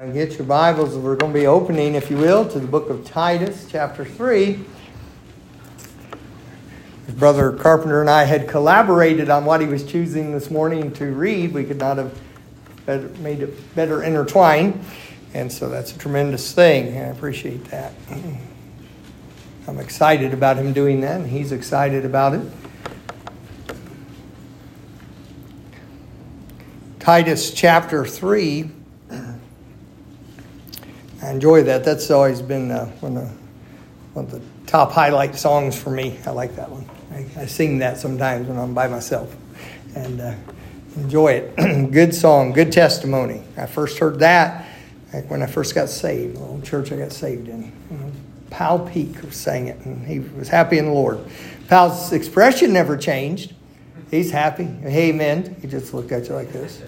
Get your Bibles. We're going to be opening, if you will, to the book of Titus, chapter 3. Brother Carpenter and I had collaborated on what he was choosing this morning to read. We could not have better, made it better intertwined. And so that's a tremendous thing. I appreciate that. I'm excited about him doing that, and he's excited about it. Titus chapter 3 Enjoy that. That's always been uh, one, of the, one of the top highlight songs for me. I like that one. I, I sing that sometimes when I'm by myself and uh, enjoy it. good song, good testimony. I first heard that like when I first got saved, the little church I got saved in. Pal Peak sang it, and he was happy in the Lord. Pal's expression never changed. He's happy. Hey amen. He just looked at you like this.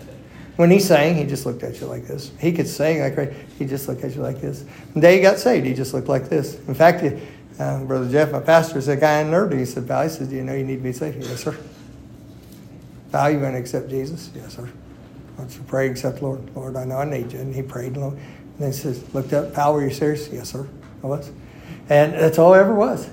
When he sang, he just looked at you like this. He could sing like crazy. he just looked at you like this. The day he got saved, he just looked like this. In fact, uh, Brother Jeff, my pastor, is a guy in Nerdy. He said, Val, he said, Do you know you need to be saved? Yes, sir. Val, you going to accept Jesus? Yes, sir. Why don't you pray, accept the Lord? Lord, I know I need you. And he prayed. And then he says, Looked up, Pal, were you serious? Yes, sir. I was. And that's all I ever was.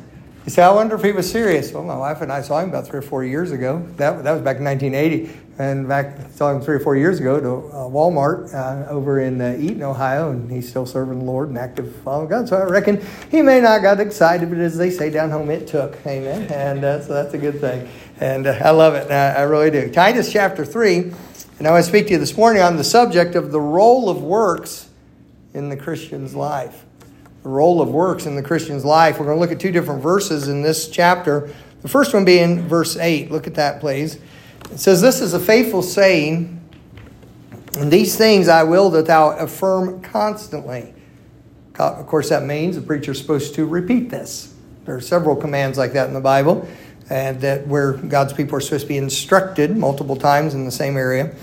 You say, I wonder if he was serious. Well, my wife and I saw him about three or four years ago. That, that was back in 1980. And back, saw him three or four years ago to uh, Walmart uh, over in uh, Eaton, Ohio, and he's still serving the Lord and active following God. So I reckon he may not got excited, but as they say down home, it took. Amen. And so that's a good thing. And uh, I love it. I, I really do. Titus chapter 3. And I want to speak to you this morning on the subject of the role of works in the Christian's life role of works in the Christian's life. We're going to look at two different verses in this chapter. The first one being verse 8. Look at that, please. It says, This is a faithful saying, and these things I will that thou affirm constantly. Of course, that means the preacher's supposed to repeat this. There are several commands like that in the Bible, and that where God's people are supposed to be instructed multiple times in the same area.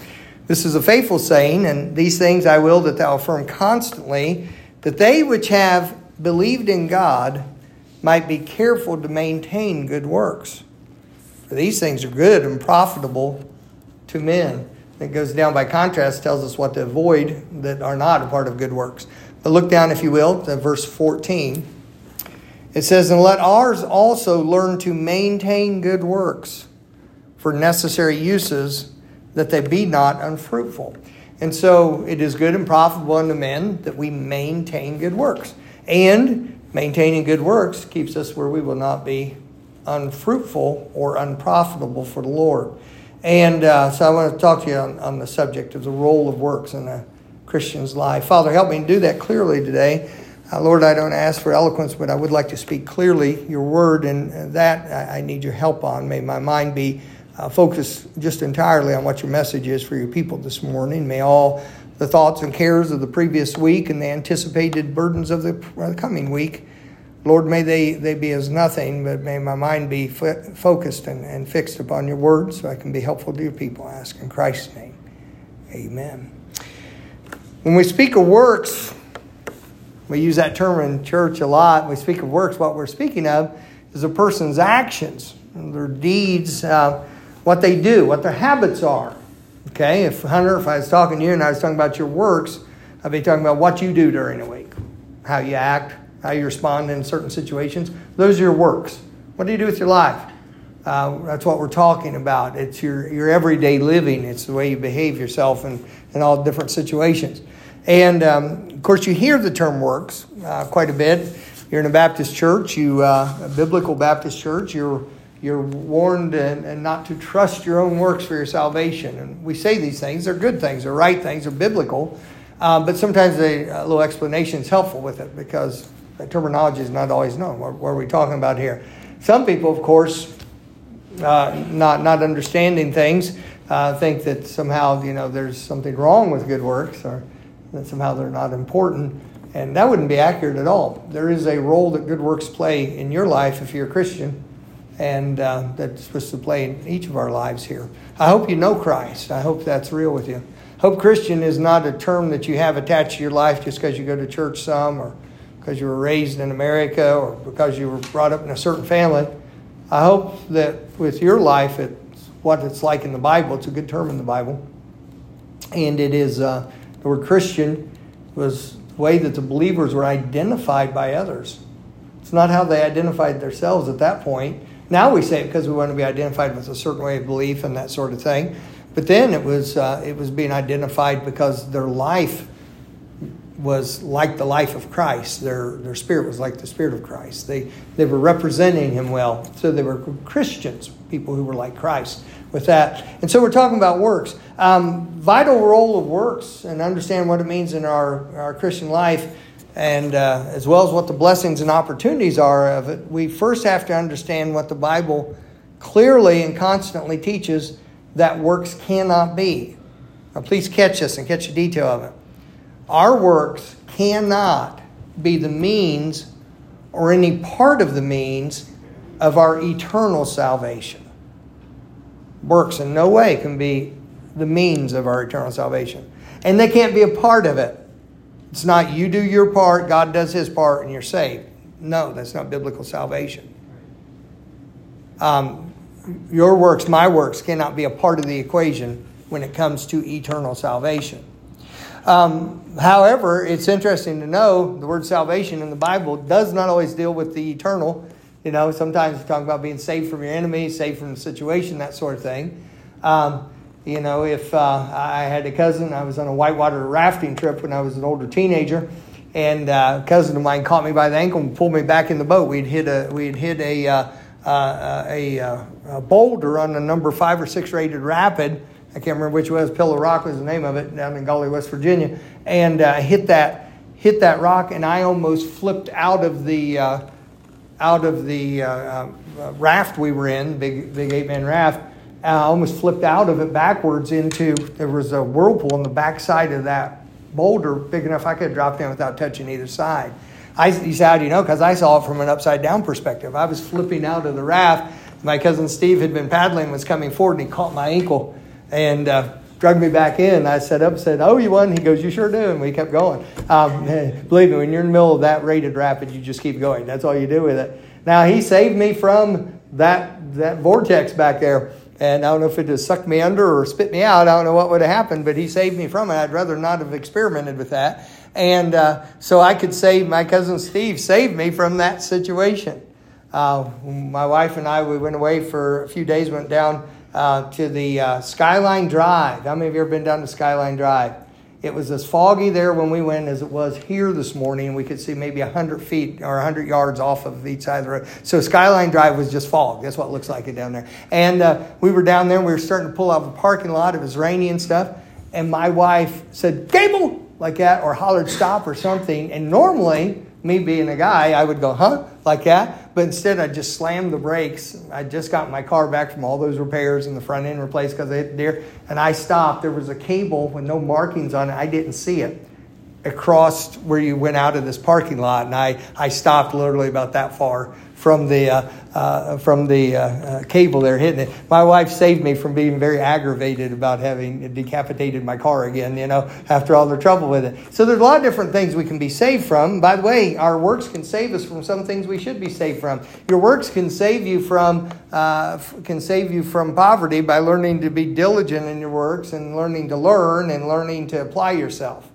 This is a faithful saying, and these things I will that thou affirm constantly that they which have believed in God might be careful to maintain good works. For these things are good and profitable to men. It goes down by contrast, tells us what to avoid that are not a part of good works. But look down, if you will, to verse 14. It says, And let ours also learn to maintain good works for necessary uses, that they be not unfruitful. And so it is good and profitable unto men that we maintain good works. And maintaining good works keeps us where we will not be unfruitful or unprofitable for the Lord. And uh, so I want to talk to you on, on the subject of the role of works in a Christian's life. Father, help me do that clearly today. Uh, Lord, I don't ask for eloquence, but I would like to speak clearly your word, and that I, I need your help on. May my mind be uh, focus just entirely on what your message is for your people this morning. May all the thoughts and cares of the previous week and the anticipated burdens of the coming week, Lord, may they, they be as nothing, but may my mind be f- focused and, and fixed upon your word so I can be helpful to your people. I ask in Christ's name. Amen. When we speak of works, we use that term in church a lot. We speak of works. What we're speaking of is a person's actions, their deeds. Uh, what they do, what their habits are. Okay, if Hunter, if I was talking to you and I was talking about your works, I'd be talking about what you do during the week, how you act, how you respond in certain situations. Those are your works. What do you do with your life? Uh, that's what we're talking about. It's your, your everyday living. It's the way you behave yourself in, in all different situations. And um, of course, you hear the term works uh, quite a bit. You're in a Baptist church, you uh, a biblical Baptist church. You're you're warned and, and not to trust your own works for your salvation. And we say these things, they're good things, they're right things, they're biblical. Uh, but sometimes a, a, little explanation is helpful with it because the terminology is not always known. What, what are we talking about here? Some people, of course, uh, not, not understanding things, uh, think that somehow you know there's something wrong with good works or that somehow they're not important. And that wouldn't be accurate at all. There is a role that good works play in your life if you're a Christian and uh, that's supposed to play in each of our lives here. I hope you know Christ. I hope that's real with you. Hope Christian is not a term that you have attached to your life just because you go to church some or because you were raised in America or because you were brought up in a certain family. I hope that with your life, it's what it's like in the Bible. It's a good term in the Bible. And it is, uh, the word Christian was the way that the believers were identified by others. It's not how they identified themselves at that point. Now we say it because we want to be identified with a certain way of belief and that sort of thing. But then it was, uh, it was being identified because their life was like the life of Christ. Their, their spirit was like the spirit of Christ. They, they were representing him well. So they were Christians, people who were like Christ with that. And so we're talking about works. Um, vital role of works and understand what it means in our, our Christian life and uh, as well as what the blessings and opportunities are of it, we first have to understand what the Bible clearly and constantly teaches that works cannot be. Now, please catch this and catch the detail of it. Our works cannot be the means or any part of the means of our eternal salvation. Works in no way can be the means of our eternal salvation. And they can't be a part of it. It's not you do your part, God does his part, and you're saved. No, that's not biblical salvation. Um, your works, my works, cannot be a part of the equation when it comes to eternal salvation. Um, however, it's interesting to know the word salvation in the Bible does not always deal with the eternal. You know, sometimes it's talking about being saved from your enemies, saved from the situation, that sort of thing. Um, you know, if uh, I had a cousin, I was on a whitewater rafting trip when I was an older teenager, and uh, a cousin of mine caught me by the ankle and pulled me back in the boat. We'd hit a we'd hit a uh, uh a, uh, a, boulder on a number five or six rated rapid I can't remember which was. Pillow Rock was the name of it down in Gauley, West Virginia, and uh, hit that hit that rock, and I almost flipped out of the uh, out of the uh, uh raft we were in, big big eight man raft. I almost flipped out of it backwards into there was a whirlpool on the backside of that boulder, big enough I could have dropped in without touching either side. I, he said, How do you know? Because I saw it from an upside down perspective. I was flipping out of the raft. My cousin Steve had been paddling, was coming forward, and he caught my ankle and uh, drug me back in. I sat up said, Oh, you won? He goes, You sure do. And we kept going. Um, believe me, when you're in the middle of that rated rapid, you just keep going. That's all you do with it. Now, he saved me from that, that vortex back there. And I don't know if it just sucked me under or spit me out. I don't know what would have happened, but he saved me from it. I'd rather not have experimented with that. And uh, so I could save my cousin Steve, saved me from that situation. Uh, my wife and I, we went away for a few days, went down uh, to the uh, Skyline Drive. How many of you ever been down to Skyline Drive? It was as foggy there when we went as it was here this morning. We could see maybe 100 feet or 100 yards off of each side of the road. So Skyline Drive was just fog. That's what it looks like it down there. And uh, we were down there. and We were starting to pull out of the parking lot. It was rainy and stuff. And my wife said, Gable, like that, or hollered stop or something. And normally, me being a guy, I would go, huh, like that. But instead, I just slammed the brakes. I just got my car back from all those repairs and the front end replaced because it hit there. And I stopped. There was a cable with no markings on it. I didn't see it across where you went out of this parking lot. And I, I stopped literally about that far from the uh, uh, from the uh, uh, cable there hitting it. My wife saved me from being very aggravated about having decapitated my car again. You know, after all the trouble with it. So there's a lot of different things we can be saved from. By the way, our works can save us from some things we should be saved from. Your works can save you from uh, can save you from poverty by learning to be diligent in your works and learning to learn and learning to apply yourself.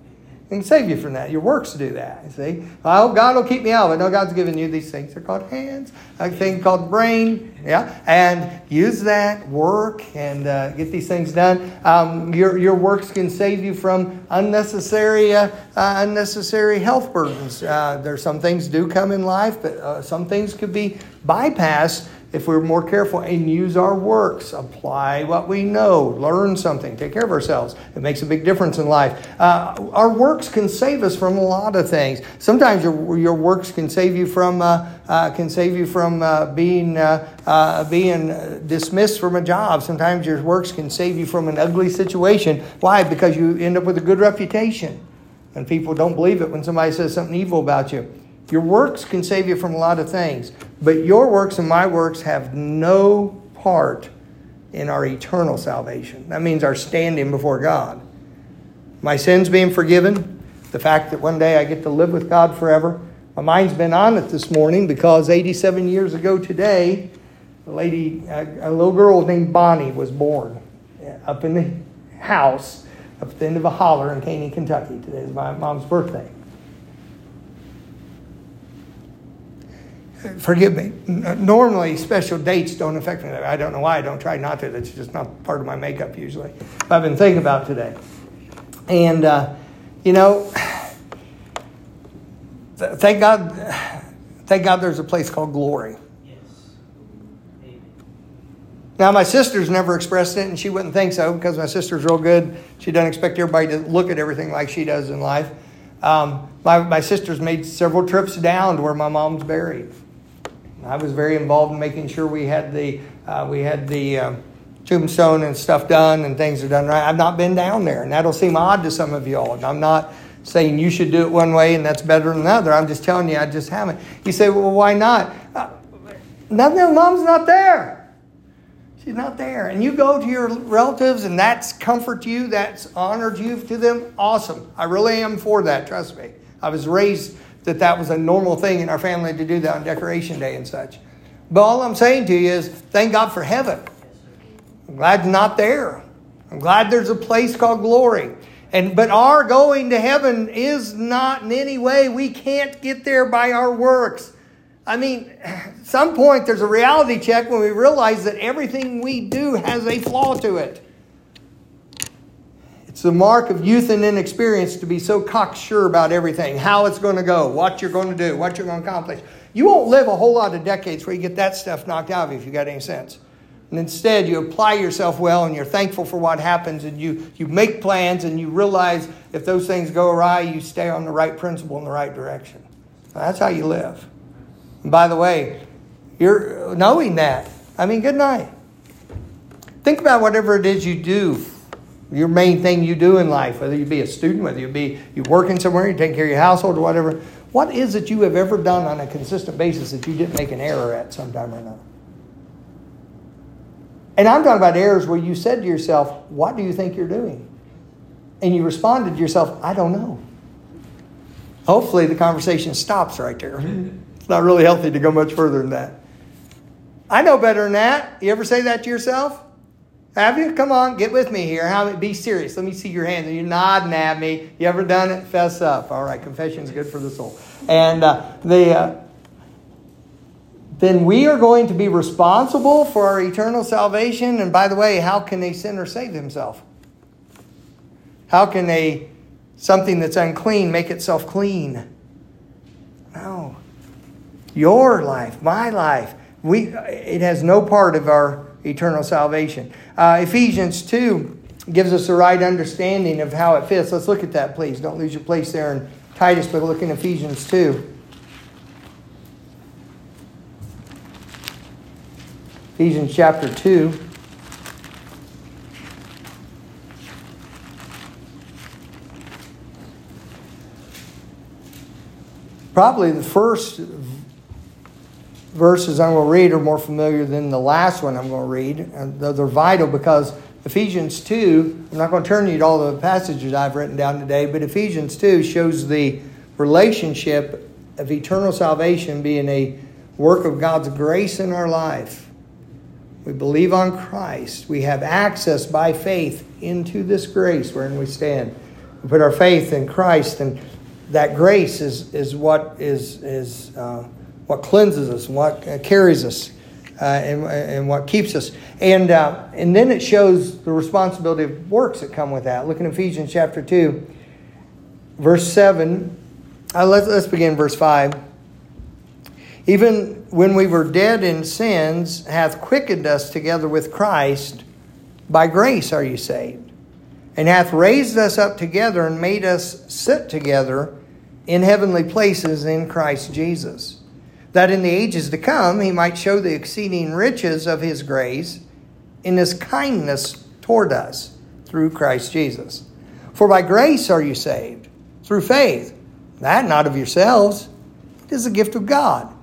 Can save you from that. Your works do that. You see? I hope God will keep me out. But no, God's given you these things. They're called hands, a thing called brain. Yeah. And use that, work, and uh, get these things done. Um, your, your works can save you from unnecessary, uh, uh, unnecessary health burdens. Uh, there's some things do come in life, but uh, some things could be bypassed if we're more careful and use our works, apply what we know, learn something, take care of ourselves. It makes a big difference in life. Uh, our works can save us from a lot of things. Sometimes your, your works can save you from uh, uh, can save you from uh, being uh, uh, being dismissed from a job. Sometimes your works can save you from an ugly situation. Why? Because you end up with a good reputation, and people don't believe it when somebody says something evil about you. Your works can save you from a lot of things, but your works and my works have no part in our eternal salvation. That means our standing before God. My sins being forgiven, the fact that one day I get to live with God forever. My mind's been on it this morning because 87 years ago today, a lady, a, little girl named Bonnie was born uh, up in the house up at the end of a holler in Caney, Kentucky. Today is my mom's birthday. Forgive me. Normally, special dates don't affect me. I don't know why. I don't try not to. That's just not part of my makeup usually. But I've been thinking about today. And, uh, you know, thank God, thank God there's a place called glory. Yes. Now, my sister's never expressed it, and she wouldn't think so because my sister's real good. She doesn't expect everybody to look at everything like she does in life. Um, my, my sister's made several trips down to where my mom's buried. I was very involved in making sure we had the uh, we had the um, tombstone and stuff done and things are done right. I've not been down there, and that'll seem odd to some of y'all. And I'm not saying you should do it one way and that's better than another. I'm just telling you, I just haven't. You say, well, why not? Uh, nothing. Mom's not there. She's not there. And you go to your relatives and that's comfort you, that's honored you to them. Awesome. I really am for that, trust me. I was raised that that was a normal thing in our family to do that on decoration day and such. But all I'm saying to you is thank God for heaven. I'm glad not there. I'm glad there's a place called glory. And but our going to heaven is not in any way we can't get there by our works. I mean, at some point there's a reality check when we realize that everything we do has a flaw to it. It's the mark of youth and inexperience to be so cocksure about everything, how it's going to go, what you're going to do, what you're going to accomplish. You won't live a whole lot of decades where you get that stuff knocked out of you if you got any sense. And instead, you apply yourself well and you're thankful for what happens and you, you make plans and you realize if those things go awry, you stay on the right principle in the right direction. That's how you live. And by the way, you're knowing that. I mean, good night. Think about whatever it is you do, your main thing you do in life, whether you be a student, whether you be you working somewhere, you take care of your household or whatever. What is it you have ever done on a consistent basis that you didn't make an error at sometime or another? And I'm talking about errors where you said to yourself, What do you think you're doing? And you responded to yourself, I don't know. Hopefully, the conversation stops right there. It's not really healthy to go much further than that. I know better than that. You ever say that to yourself? Have you? Come on, get with me here. How, be serious. Let me see your hands. Are You're nodding at me. You ever done it? Fess up. All right, confession is good for the soul. And uh, the uh, then we are going to be responsible for our eternal salvation. And by the way, how can a sinner save himself? How can a something that's unclean make itself clean? No. Your life, my life, we, it has no part of our eternal salvation. Uh, Ephesians 2 gives us the right understanding of how it fits. Let's look at that, please. Don't lose your place there in Titus, but look in Ephesians 2. Ephesians chapter 2. Probably the first verses I'm going to read are more familiar than the last one I'm going to read. And they're vital because Ephesians 2, I'm not going to turn you to all the passages I've written down today, but Ephesians 2 shows the relationship of eternal salvation being a work of God's grace in our life. We believe on Christ. We have access by faith into this grace wherein we stand. We put our faith in Christ, and that grace is, is what is, is uh, what cleanses us and what uh, carries us uh, and, and what keeps us. And, uh, and then it shows the responsibility of works that come with that. Look in Ephesians chapter 2, verse 7. Uh, let's, let's begin verse 5. Even when we were dead in sins, hath quickened us together with Christ. By grace are you saved. And hath raised us up together and made us sit together in heavenly places in Christ Jesus that in the ages to come he might show the exceeding riches of his grace in his kindness toward us through Christ Jesus. For by grace are you saved, through faith, that not of yourselves, it is a gift of God,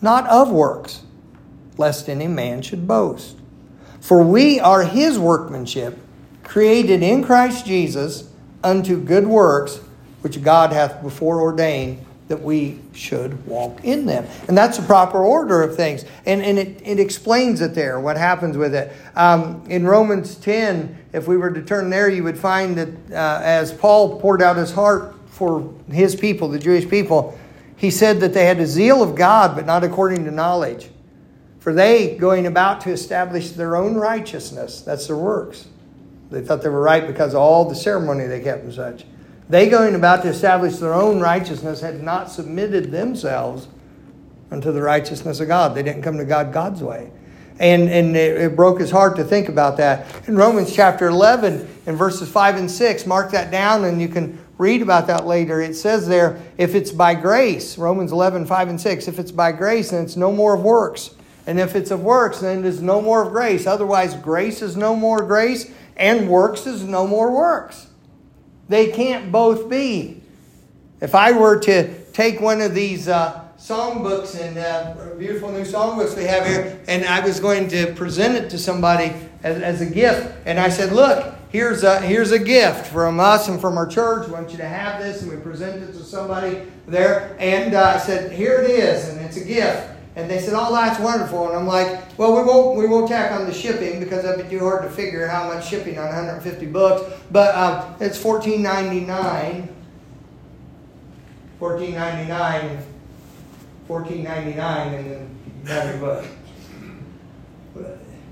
not of works, lest any man should boast. For we are his workmanship, created in Christ Jesus unto good works, which God hath before ordained that we should walk in them. And that's the proper order of things. And, and it, it explains it there, what happens with it. Um, in Romans 10, if we were to turn there, you would find that uh, as Paul poured out his heart for his people, the Jewish people, he said that they had a zeal of God, but not according to knowledge. For they, going about to establish their own righteousness, that's their works. They thought they were right because of all the ceremony they kept and such. They, going about to establish their own righteousness, had not submitted themselves unto the righteousness of God. They didn't come to God God's way. And, and it, it broke his heart to think about that. In Romans chapter 11, in verses 5 and 6, mark that down and you can read about that later. It says there, if it's by grace, Romans 11, 5 and 6, if it's by grace, then it's no more of works. And if it's of works, then it is no more of grace. Otherwise, grace is no more grace, and works is no more works. They can't both be. If I were to take one of these uh, songbooks and uh, beautiful new songbooks we have here, and I was going to present it to somebody as, as a gift, and I said, Look, here's a, here's a gift from us and from our church. We want you to have this, and we present it to somebody there. And uh, I said, Here it is, and it's a gift. And they said, "Oh, that's wonderful." And I'm like, "Well, we won't we won't tack on the shipping because that'd be too hard to figure how much shipping on 150 books. But um, it's 14.99, 14.99, 14.99, and then your book.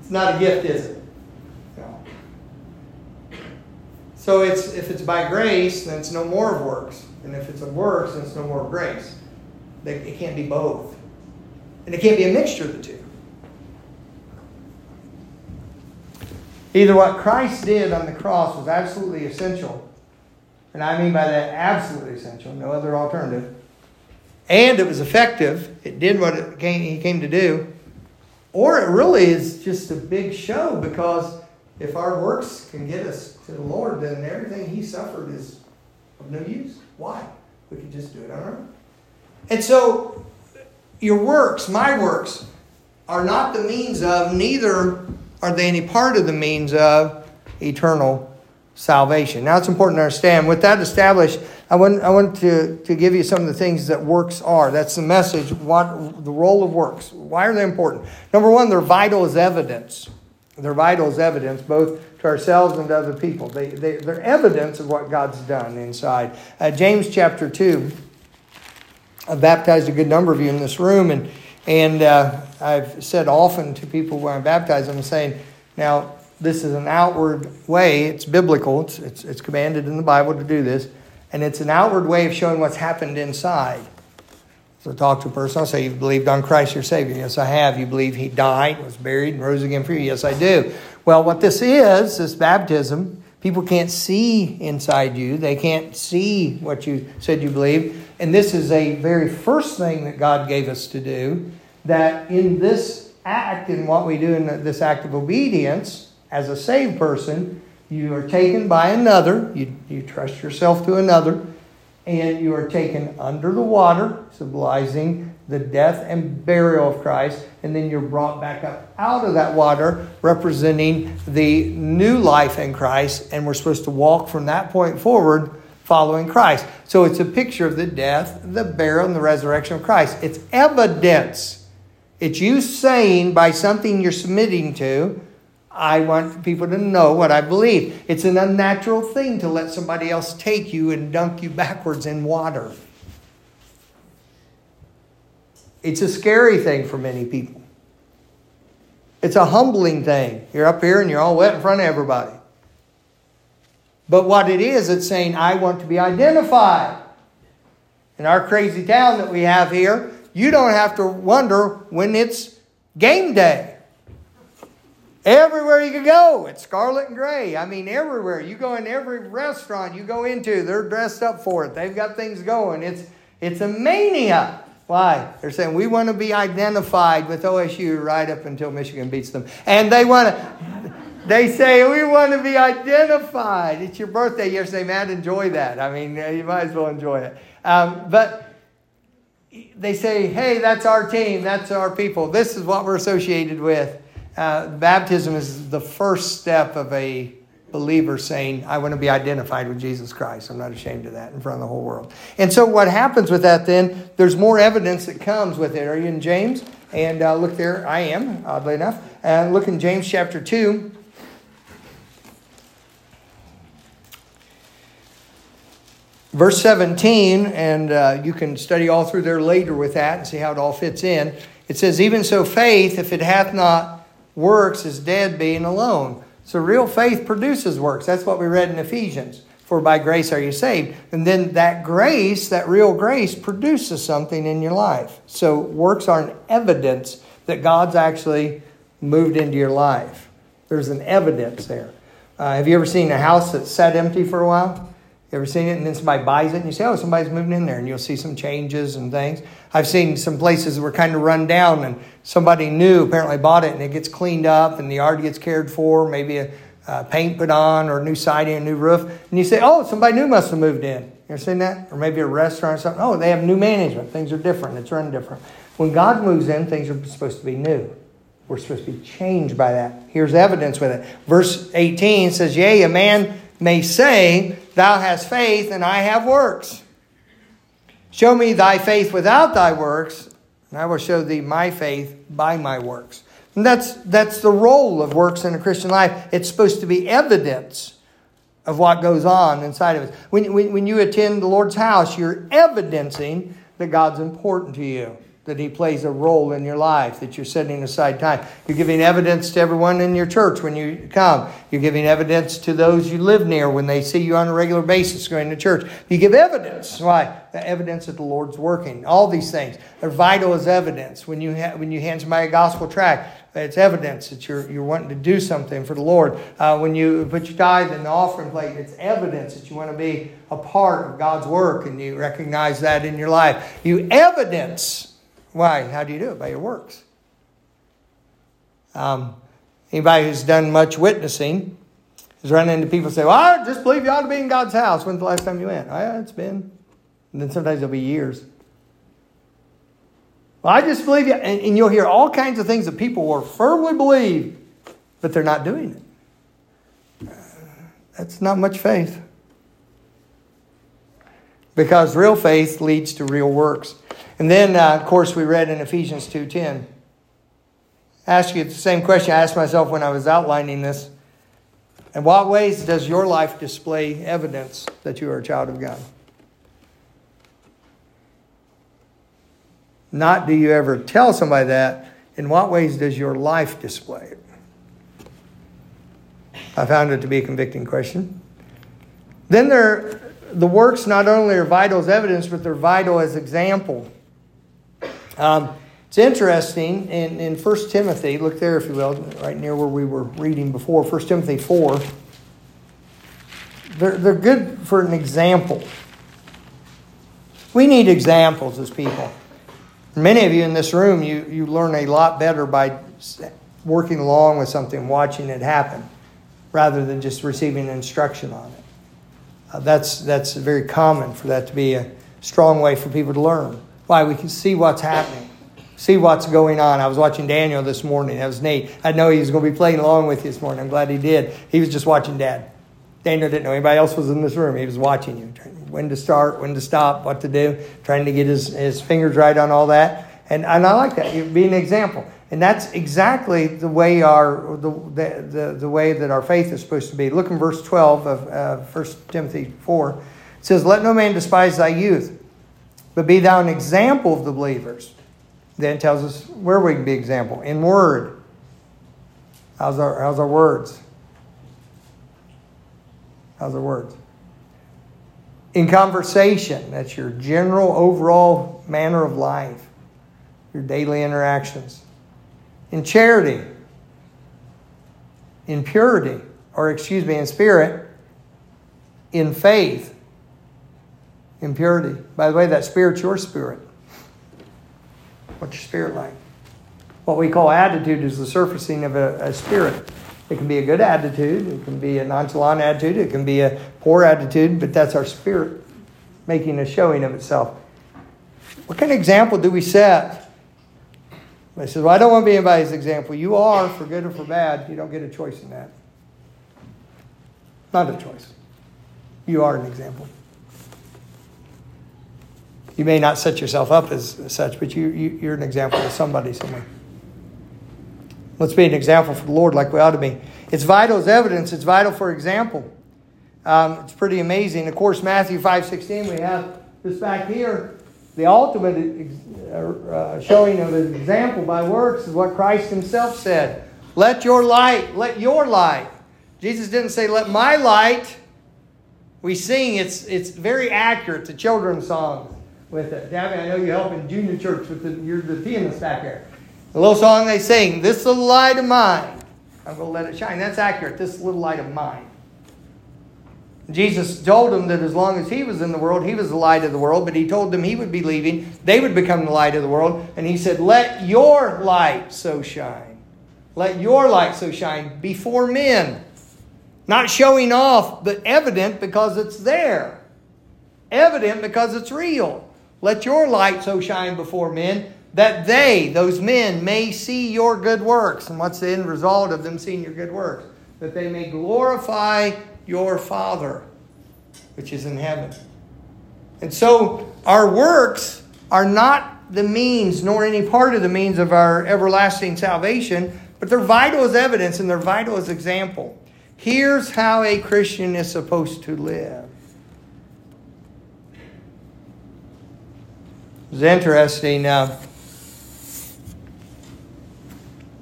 It's not a gift, is it? No. So it's if it's by grace, then it's no more of works, and if it's of works, then it's no more of grace. It can't be both. And it can't be a mixture of the two. Either what Christ did on the cross was absolutely essential, and I mean by that absolutely essential, no other alternative, and it was effective, it did what it came, he came to do, or it really is just a big show because if our works can get us to the Lord, then everything he suffered is of no use. Why? We can just do it on our own. And so your works, my works, are not the means of, neither are they any part of the means of eternal salvation. Now it's important to understand. With that established, I want, I want to, to give you some of the things that works are. That's the message, what the role of works. Why are they important? Number one, they're vital as evidence. They're vital as evidence, both to ourselves and to other people. They, they, they're evidence of what God's done inside. Uh, James chapter 2 I've baptized a good number of you in this room, and and uh, I've said often to people when I baptize them, saying, now this is an outward way. It's biblical. It's, it's it's commanded in the Bible to do this, and it's an outward way of showing what's happened inside. So talk to a person. I'll say, "You've believed on Christ your Savior." Yes, I have. You believe He died, was buried, and rose again for you? Yes, I do. Well, what this is, this baptism, people can't see inside you. They can't see what you said you believe and this is a very first thing that God gave us to do, that in this act, in what we do in this act of obedience, as a saved person, you are taken by another, you, you trust yourself to another, and you are taken under the water, symbolizing the death and burial of Christ, and then you're brought back up out of that water, representing the new life in Christ, and we're supposed to walk from that point forward following Christ. So it's a picture of the death, the burial, and the resurrection of Christ. It's evidence. It's you saying by something you're submitting to, I want people to know what I believe. It's an unnatural thing to let somebody else take you and dunk you backwards in water. It's a scary thing for many people. It's a humbling thing. You're up here and you're all wet in front of everybody. But what it is, it's saying, I want to be identified. In our crazy town that we have here, you don't have to wonder when it's game day. Everywhere you can go, it's scarlet and gray. I mean, everywhere. You go in every restaurant you go into, they're dressed up for it. They've got things going. It's, it's a mania. Why? They're saying we want to be identified with OSU right up until Michigan beats them. And they want to they say, We want to be identified. It's your birthday. Say, Man, enjoy that. I mean, you might as well enjoy it. Um, but they say, Hey, that's our team. That's our people. This is what we're associated with. Uh, baptism is the first step of a believer saying, I want to be identified with Jesus Christ. I'm not ashamed of that in front of the whole world. And so, what happens with that then, there's more evidence that comes with it. Are you in James? And uh, look there, I am, oddly enough. And look in James chapter 2. Verse 17, and uh, you can study all through there later with that and see how it all fits in. It says, Even so, faith, if it hath not works, is dead being alone. So, real faith produces works. That's what we read in Ephesians. For by grace are you saved. And then that grace, that real grace, produces something in your life. So, works are an evidence that God's actually moved into your life. There's an evidence there. Uh, have you ever seen a house that's sat empty for a while? You ever seen it? And then somebody buys it and you say, oh, somebody's moving in there. And you'll see some changes and things. I've seen some places that were kind of run down and somebody new apparently bought it and it gets cleaned up and the yard gets cared for, maybe a, a paint put on or a new siding, a new roof. And you say, oh, somebody new must have moved in. You ever seen that? Or maybe a restaurant or something. Oh, they have new management. Things are different. It's run different. When God moves in, things are supposed to be new. We're supposed to be changed by that. Here's evidence with it. Verse 18 says, Yea, a man may say, Thou hast faith, and I have works. Show me thy faith without thy works, and I will show thee my faith by my works. And that's, that's the role of works in a Christian life. It's supposed to be evidence of what goes on inside of us. When, when, when you attend the Lord's house, you're evidencing that God's important to you that He plays a role in your life, that you're setting aside time. You're giving evidence to everyone in your church when you come. You're giving evidence to those you live near when they see you on a regular basis going to church. You give evidence. Why? The evidence that the Lord's working. All these things are vital as evidence. When you, ha- when you hand somebody a gospel tract, it's evidence that you're, you're wanting to do something for the Lord. Uh, when you put your tithe in the offering plate, it's evidence that you want to be a part of God's work and you recognize that in your life. You evidence why? How do you do it? By your works. Um, anybody who's done much witnessing has run into people say, Well, I just believe you ought to be in God's house. When's the last time you went? Oh, yeah, it's been. And then sometimes it'll be years. Well, I just believe you. And, and you'll hear all kinds of things that people will firmly believe, but they're not doing it. That's not much faith. Because real faith leads to real works. And then, uh, of course, we read in Ephesians 2.10. Ask you the same question I asked myself when I was outlining this. In what ways does your life display evidence that you are a child of God? Not do you ever tell somebody that. In what ways does your life display it? I found it to be a convicting question. Then there, the works not only are vital as evidence, but they're vital as example. Um, it's interesting in, in 1 Timothy, look there if you will, right near where we were reading before, 1 Timothy 4. They're, they're good for an example. We need examples as people. Many of you in this room, you, you learn a lot better by working along with something, watching it happen, rather than just receiving instruction on it. Uh, that's, that's very common for that to be a strong way for people to learn. Why? We can see what's happening, see what's going on. I was watching Daniel this morning. That was neat. I know he was going to be playing along with you this morning. I'm glad he did. He was just watching Dad. Daniel didn't know anybody else was in this room. He was watching you, when to start, when to stop, what to do, trying to get his, his fingers right on all that. And, and I like that. Be an example. And that's exactly the way our the, the, the, way that our faith is supposed to be. Look in verse 12 of uh, 1 Timothy 4. It says, Let no man despise thy youth, but be thou an example of the believers. Then tells us where we can be example. In word. How's our, how's our words? How's our words? In conversation, that's your general overall manner of life, your daily interactions. In charity, in purity, or excuse me, in spirit, in faith, impurity. By the way, that spirit's your spirit. What's your spirit like? What we call attitude is the surfacing of a, a spirit. It can be a good attitude, it can be a nonchalant attitude, it can be a poor attitude, but that's our spirit making a showing of itself. What kind of example do we set? I says, Well, I don't want to be anybody's example. You are, for good or for bad. You don't get a choice in that. Not a choice. You are an example. You may not set yourself up as such, but you, you, you're an example to somebody somewhere. Let's be an example for the Lord like we ought to be. It's vital as evidence. It's vital for example. Um, it's pretty amazing. Of course, Matthew 5.16, we have this back here. The ultimate uh, showing of an example by works is what Christ himself said. Let your light, let your light. Jesus didn't say, let my light. We sing, it's, it's very accurate to children's songs with uh, it. Dabby, I know you help in junior church with the, you're the pianist back there. The little song they sing, This Little Light of Mine, I'm going to let it shine. That's accurate. This little light of mine. Jesus told them that as long as he was in the world, he was the light of the world, but he told them he would be leaving. They would become the light of the world. And he said, Let your light so shine. Let your light so shine before men. Not showing off, but evident because it's there. Evident because it's real. Let your light so shine before men that they, those men, may see your good works. And what's the end result of them seeing your good works? That they may glorify your Father, which is in heaven. And so our works are not the means, nor any part of the means of our everlasting salvation, but they're vital as evidence and they're vital as example. Here's how a Christian is supposed to live. It's interesting. Uh,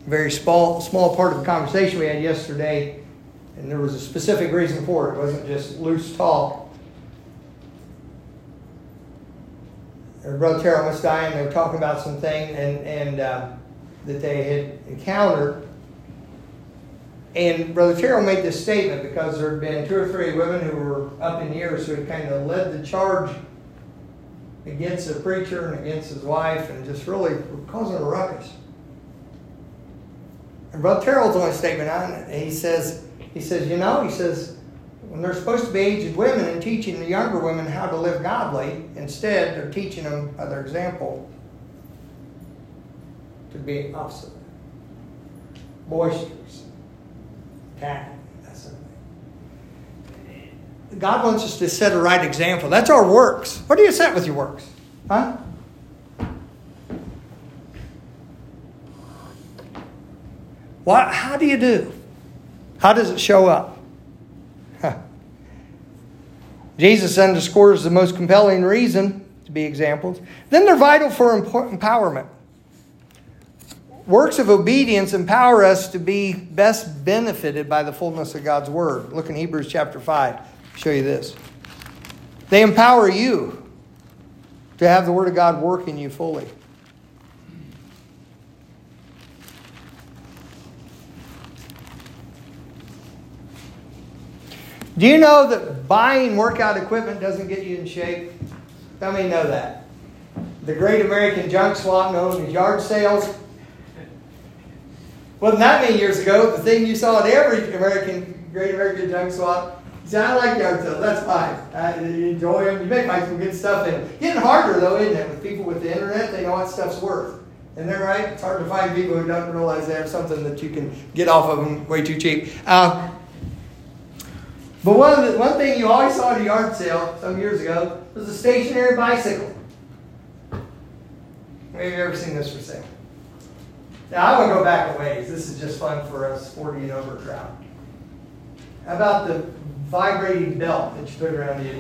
very small, small part of the conversation we had yesterday, and there was a specific reason for it. It wasn't just loose talk. Her brother Terrell was dying. They were talking about something and, and uh, that they had encountered. And Brother Terrell made this statement because there had been two or three women who were up in years who had kind of led the charge against the preacher and against his wife and just really causing a ruckus. And Brother Terrell's only statement on it, he says, he says, you know, he says, when they're supposed to be aged women and teaching the younger women how to live godly, instead they're teaching them by their example to be opposite. Boisterous, attacking, that sort of thing. God wants us to set a right example. That's our works. What do you set with your works? Huh? What, how do you do? How does it show up? Jesus underscores the most compelling reason to be examples. Then they're vital for empowerment. Works of obedience empower us to be best benefited by the fullness of God's Word. Look in Hebrews chapter 5. Show you this. They empower you to have the Word of God work in you fully. Do you know that buying workout equipment doesn't get you in shape? How many know that? The great American junk swap known as yard sales. Wasn't that many years ago, the thing you saw at every American Great American Junk Swap. Say, I like yard sales, that's fine. Uh, you enjoy them, you may find some good stuff in them. Getting harder though, isn't it? With people with the internet, they know what stuff's worth. Isn't that right? It's hard to find people who don't realize they have something that you can get off of them way too cheap. Uh, but one, the, one thing you always saw at a yard sale some years ago was a stationary bicycle. Have you ever seen this for sale? Now, I want to go back a ways. This is just fun for us 40 and over crowd. How about the vibrating belt that you put around you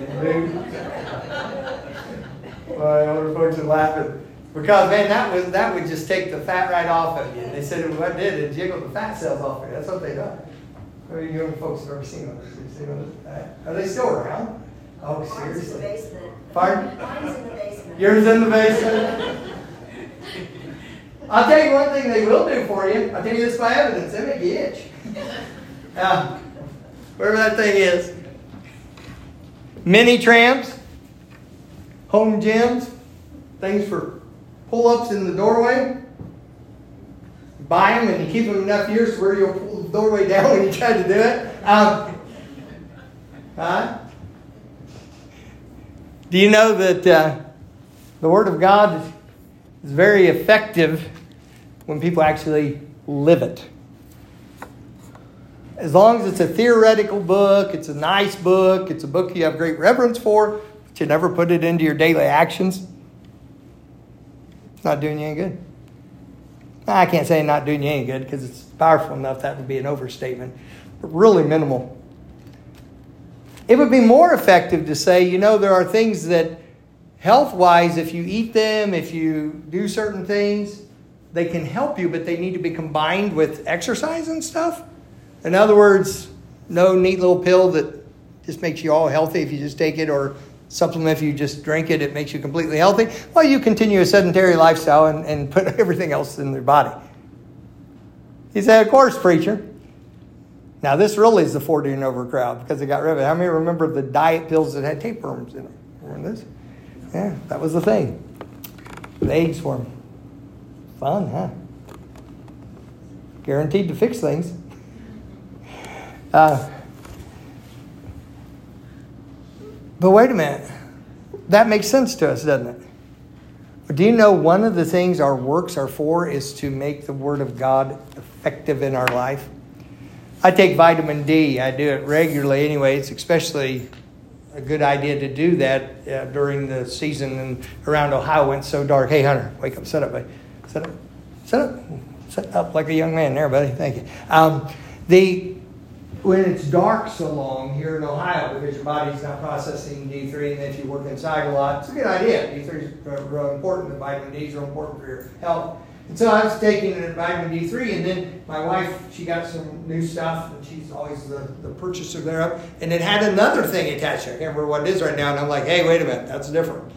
well, older folks are laughing. Because man, that was that would just take the fat right off of you. And they said what it did, it jiggled the fat cells off of you. That's what they done. How many young folks have ever seen one of these? Uh, are they still around? Oh, seriously? Mine's in the basement. Pardon? Mine's in the basement. Yours in the basement? I'll tell you one thing they will do for you. I'll tell you this by evidence. They make you itch. Now, um, wherever that thing is. Mini trams, home gyms, things for pull ups in the doorway. Buy them and you keep them enough years where you'll pull the doorway down when you try to do it. Um, huh? Do you know that uh, the Word of God is very effective when people actually live it? As long as it's a theoretical book, it's a nice book, it's a book you have great reverence for, but you never put it into your daily actions, it's not doing you any good. I can't say not doing you any good because it's powerful enough that would be an overstatement, but really minimal. It would be more effective to say, you know, there are things that health wise, if you eat them, if you do certain things, they can help you, but they need to be combined with exercise and stuff. In other words, no neat little pill that just makes you all healthy if you just take it, or supplement if you just drink it, it makes you completely healthy. Well, you continue a sedentary lifestyle and, and put everything else in your body. He said, Of course, preacher. Now, this really is the 40 and over crowd because they got rid of it. How many remember the diet pills that had tapeworms in them? Remember this? Yeah, that was the thing. The eggs them. Fun, huh? Guaranteed to fix things. Uh, but wait a minute. That makes sense to us, doesn't it? Do you know one of the things our works are for is to make the Word of God effective in our life? I take vitamin D. I do it regularly anyway. It's especially a good idea to do that uh, during the season and around Ohio when it's so dark. Hey, Hunter, wake up, sit up, buddy. Sit up, sit up, sit up like a young man there, buddy. Thank you. Um, the when it's dark so long here in Ohio because your body's not processing D3, and if you work inside a lot, it's a good idea. D3 is real important. The vitamin D is real important for your health. And so I was taking vitamin D3, and then my wife, she got some new stuff, and she's always the, the purchaser thereof. And it had another thing attached. I can't remember what it is right now. And I'm like, hey, wait a minute, that's different.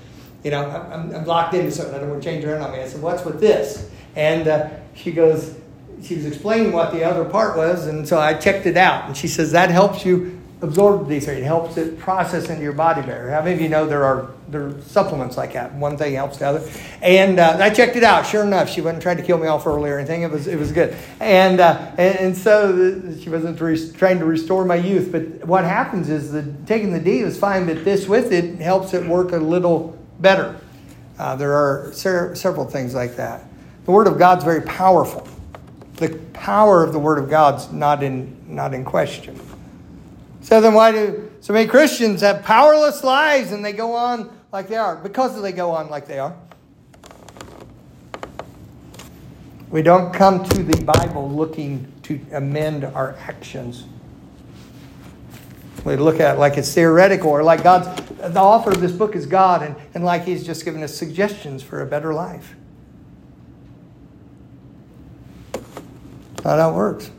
You know, I'm, I'm locked into something. I don't want to change around on me. I said, what's with this? And uh, she goes, she was explaining what the other part was, and so I checked it out. And she says, that helps you absorb these things. It helps it process into your body better. How many of you know there are there are supplements like that? One thing helps the other. And uh, I checked it out. Sure enough, she wasn't trying to kill me off early or anything. It was it was good. And uh, and, and, so she wasn't trying to restore my youth. But what happens is that taking the D is fine, but this with it helps it work a little better. Uh, there are ser- several things like that. The Word of God's very powerful. The power of the Word of God's not in not in question. So then why do so many Christians have powerless lives and they go on like they are? Because they go on like they are. We don't come to the Bible looking to amend our actions. We look at it like it's theoretical or like God's, the author of this book is God and, and like He's just given us suggestions for a better life. How it works.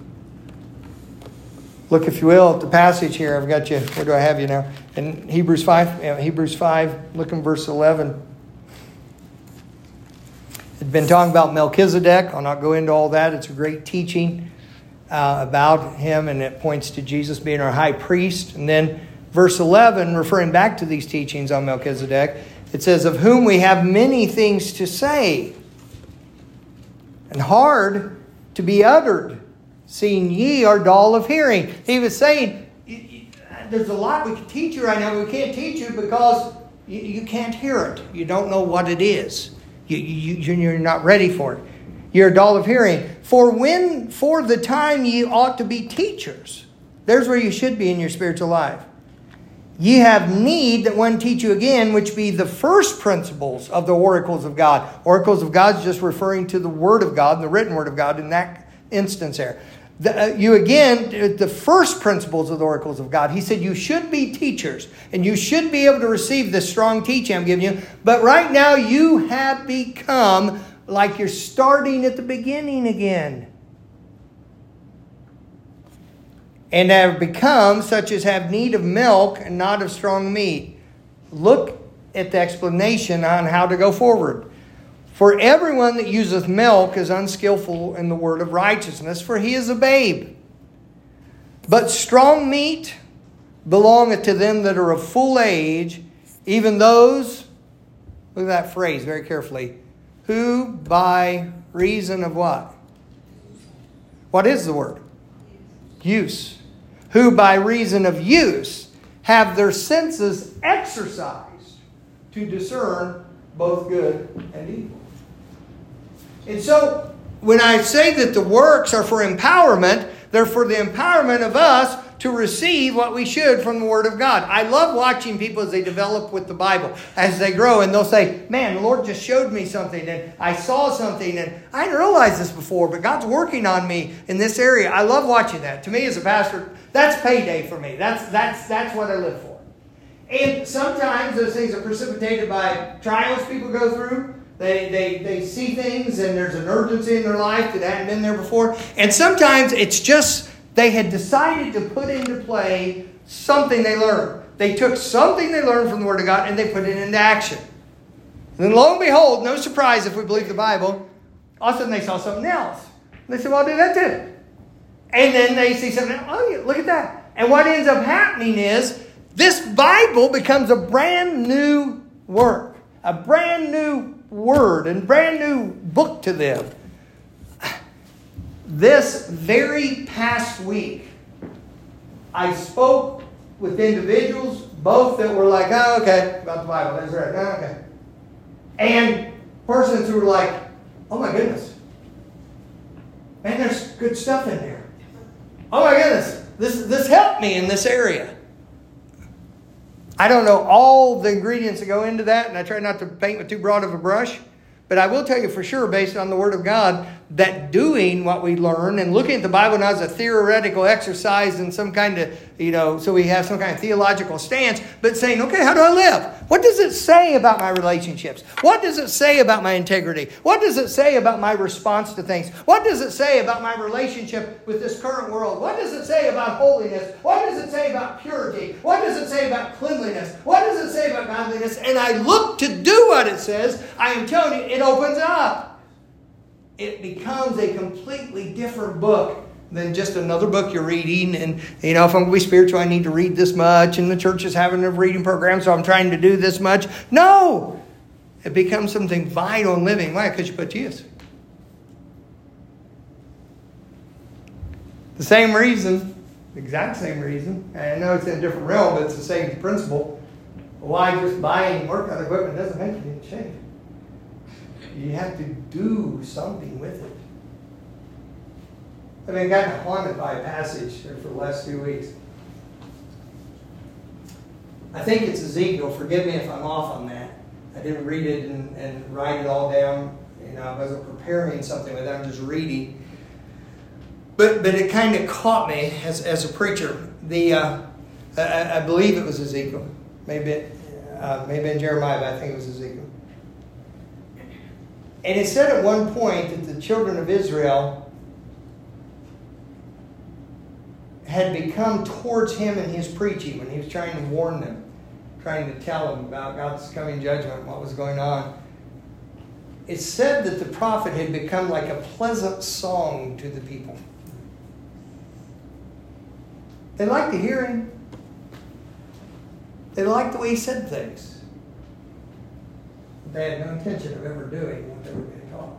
Look, if you will, at the passage here. I've got you. Where do I have you now? In Hebrews 5, yeah, Hebrews 5, look in verse 11. It's been talking about Melchizedek. I'll not go into all that. It's a great teaching uh, about him, and it points to Jesus being our high priest. And then verse 11, referring back to these teachings on Melchizedek, it says, Of whom we have many things to say, and hard to be uttered seeing ye are dull of hearing. He was saying, there's a lot we can teach you right now, we can't teach you because you, can't hear it. You don't know what it is. You, you, you're not ready for it. You're dull of hearing. For when, for the time ye ought to be teachers. There's where you should be in your spiritual life. Ye have need that one teach you again, which be the first principles of the oracles of God. Oracles of God is just referring to the Word of God, the written Word of God in that instance there the, uh, you again, the first principles of the oracles of God. He said you should be teachers and you should be able to receive this strong teaching I'm giving you. But right now you have become like you're starting at the beginning again. And have become such as have need of milk and not of strong meat. Look at the explanation on how to go forward. For everyone that useth milk is unskillful in the word of righteousness, for he is a babe. But strong meat belongeth to them that are of full age, even those, look at that phrase very carefully, who by reason of what? What is the word? Use. Who by reason of use have their senses exercised to discern both good and evil. And so when I say that the works are for empowerment, They're for the empowerment of us to receive what we should from the Word of God. I love watching people as they develop with the Bible, as they grow, and they'll say, Man, the Lord just showed me something, and I saw something, and I didn't realize this before, but God's working on me in this area. I love watching that. To me, as a pastor, that's payday for me. That's, that's, that's what I live for. And sometimes those things are precipitated by trials people go through. They, they, they see things and there's an urgency in their life that hadn't been there before. And sometimes it's just they had decided to put into play something they learned. They took something they learned from the Word of God and they put it into action. And then lo and behold, no surprise if we believe the Bible, all of a sudden they saw something else. They said, well, I'll do that too. And then they see something else. Oh, look at that. And what ends up happening is this Bible becomes a brand new work, a brand new word, and brand new book to them this very past week, I spoke with individuals, both that were like, oh, okay, about the Bible, that's right, oh, okay. And persons who were like, oh my goodness, man, there's good stuff in there. Oh my goodness, this, this helped me in this area. I don't know all the ingredients that go into that, and I try not to paint with too broad of a brush. But I will tell you for sure, based on the Word of God, that doing what we learn and looking at the Bible not as a theoretical exercise and some kind of, you know, so we have some kind of theological stance, but saying, okay, how do I live? What does it say about my relationships? What does it say about my integrity? What does it say about my response to things? What does it say about my relationship with this current world? What does it say about holiness? What does it say about purity? What does it say about cleanliness? What does it say about godliness? And I look to do what it says. I am telling you, it opens up it becomes a completely different book than just another book you're reading. And, you know, if I'm going to be spiritual, I need to read this much, and the church is having a reading program, so I'm trying to do this much. No! It becomes something vital and living. Why? Because you put Jesus. The same reason, exact same reason, I know it's in a different realm, but it's the same principle. Why just buying workout equipment doesn't make you in shape you have to do something with it. I mean, I got haunted by a passage here for the last two weeks. I think it's Ezekiel. Forgive me if I'm off on that. I didn't read it and, and write it all down. You know, I wasn't preparing something with it. I'm just reading. But but it kind of caught me as, as a preacher. The uh, I, I, believe it was Ezekiel. Maybe uh, maybe in Jeremiah, but I think it was Ezekiel. And it said at one point that the children of Israel had become towards him in his preaching when he was trying to warn them, trying to tell them about God's coming judgment, what was going on. It said that the prophet had become like a pleasant song to the people. They liked to hear him. They liked the way he said things. They had no intention of ever doing what they were being taught.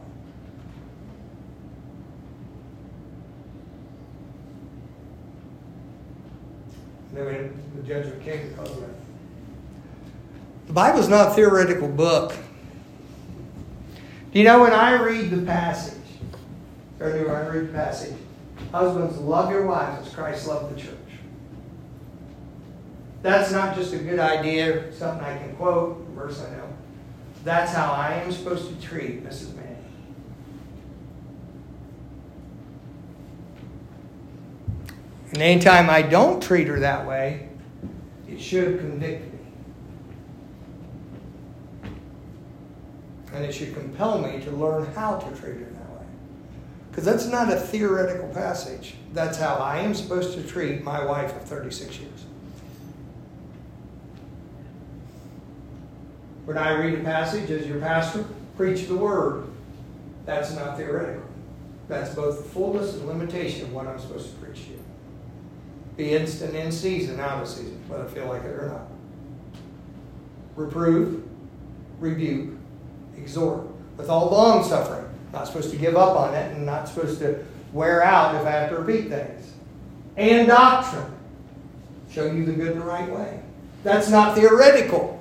Then the judgment came because of it. The Bible is not a theoretical book. Do you know when I read the passage, or do I read the passage? Husbands, love your wives as Christ loved the church. That's not just a good idea, something I can quote, verse I know. That's how I am supposed to treat Mrs. Manning. And anytime I don't treat her that way, it should convict me. And it should compel me to learn how to treat her that way. Because that's not a theoretical passage. That's how I am supposed to treat my wife of 36 years. When I read a passage as your pastor, preach the word. That's not theoretical. That's both the fullness and limitation of what I'm supposed to preach to you. Be instant in season, out of season, whether I feel like it or not. Reprove, rebuke, exhort, with all long suffering. Not supposed to give up on it and not supposed to wear out if I have to repeat things. And doctrine. Show you the good and the right way. That's not theoretical.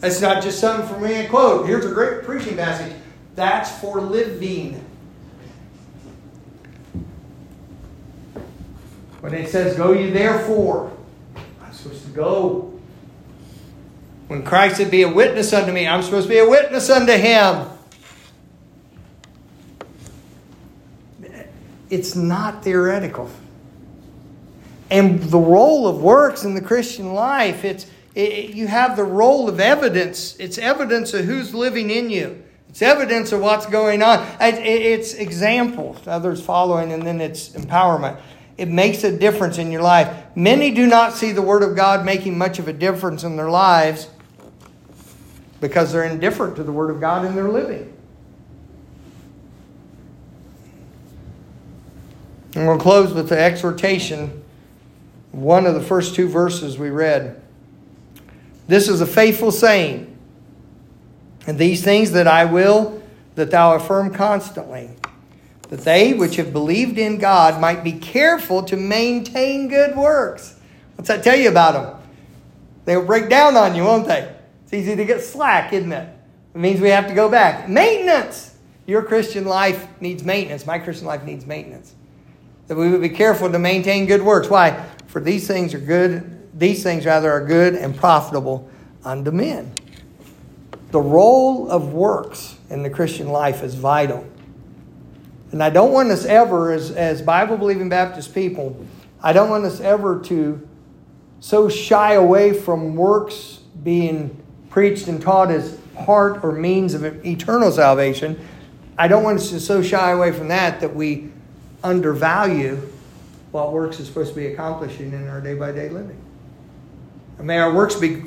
That's not just something for me to quote. Here's a great preaching passage. That's for living. When it says, Go ye therefore, I'm supposed to go. When Christ said, Be a witness unto me, I'm supposed to be a witness unto him. It's not theoretical. And the role of works in the Christian life, it's it, you have the role of evidence. It's evidence of who's living in you. It's evidence of what's going on. It, it, it's examples, others following, and then it's empowerment. It makes a difference in your life. Many do not see the Word of God making much of a difference in their lives because they're indifferent to the Word of God in their living. And we'll close with the exhortation, one of the first two verses we read. This is a faithful saying. And these things that I will that thou affirm constantly, that they which have believed in God might be careful to maintain good works. What's that tell you about them? They'll break down on you, won't they? It's easy to get slack, isn't it? It means we have to go back. Maintenance. Your Christian life needs maintenance. My Christian life needs maintenance. That we would be careful to maintain good works. Why? For these things are good these things rather are good and profitable unto men. The role of works in the Christian life is vital. And I don't want us ever, as, as Bible believing Baptist people, I don't want us ever to so shy away from works being preached and taught as part or means of eternal salvation. I don't want us to so shy away from that that we undervalue what works is supposed to be accomplishing in our day by day living. And may our works be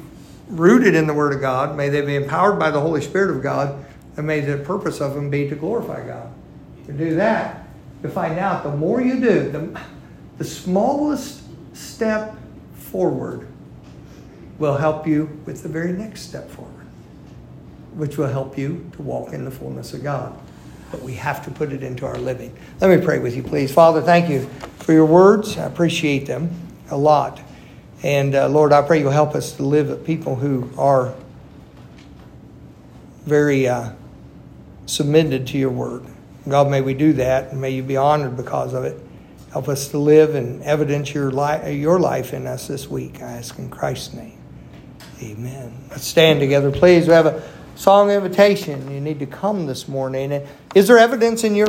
rooted in the Word of God. May they be empowered by the Holy Spirit of God. And may the purpose of them be to glorify God. To do that, to find out the more you do, the, the smallest step forward will help you with the very next step forward, which will help you to walk in the fullness of God. But we have to put it into our living. Let me pray with you, please. Father, thank you for your words. I appreciate them a lot. And uh, Lord, I pray you'll help us to live with people who are very uh, submitted to your word. God, may we do that, and may you be honored because of it. Help us to live and evidence your, li- your life in us this week. I ask in Christ's name. Amen. Let's stand together, please. We have a song invitation. You need to come this morning. Is there evidence in your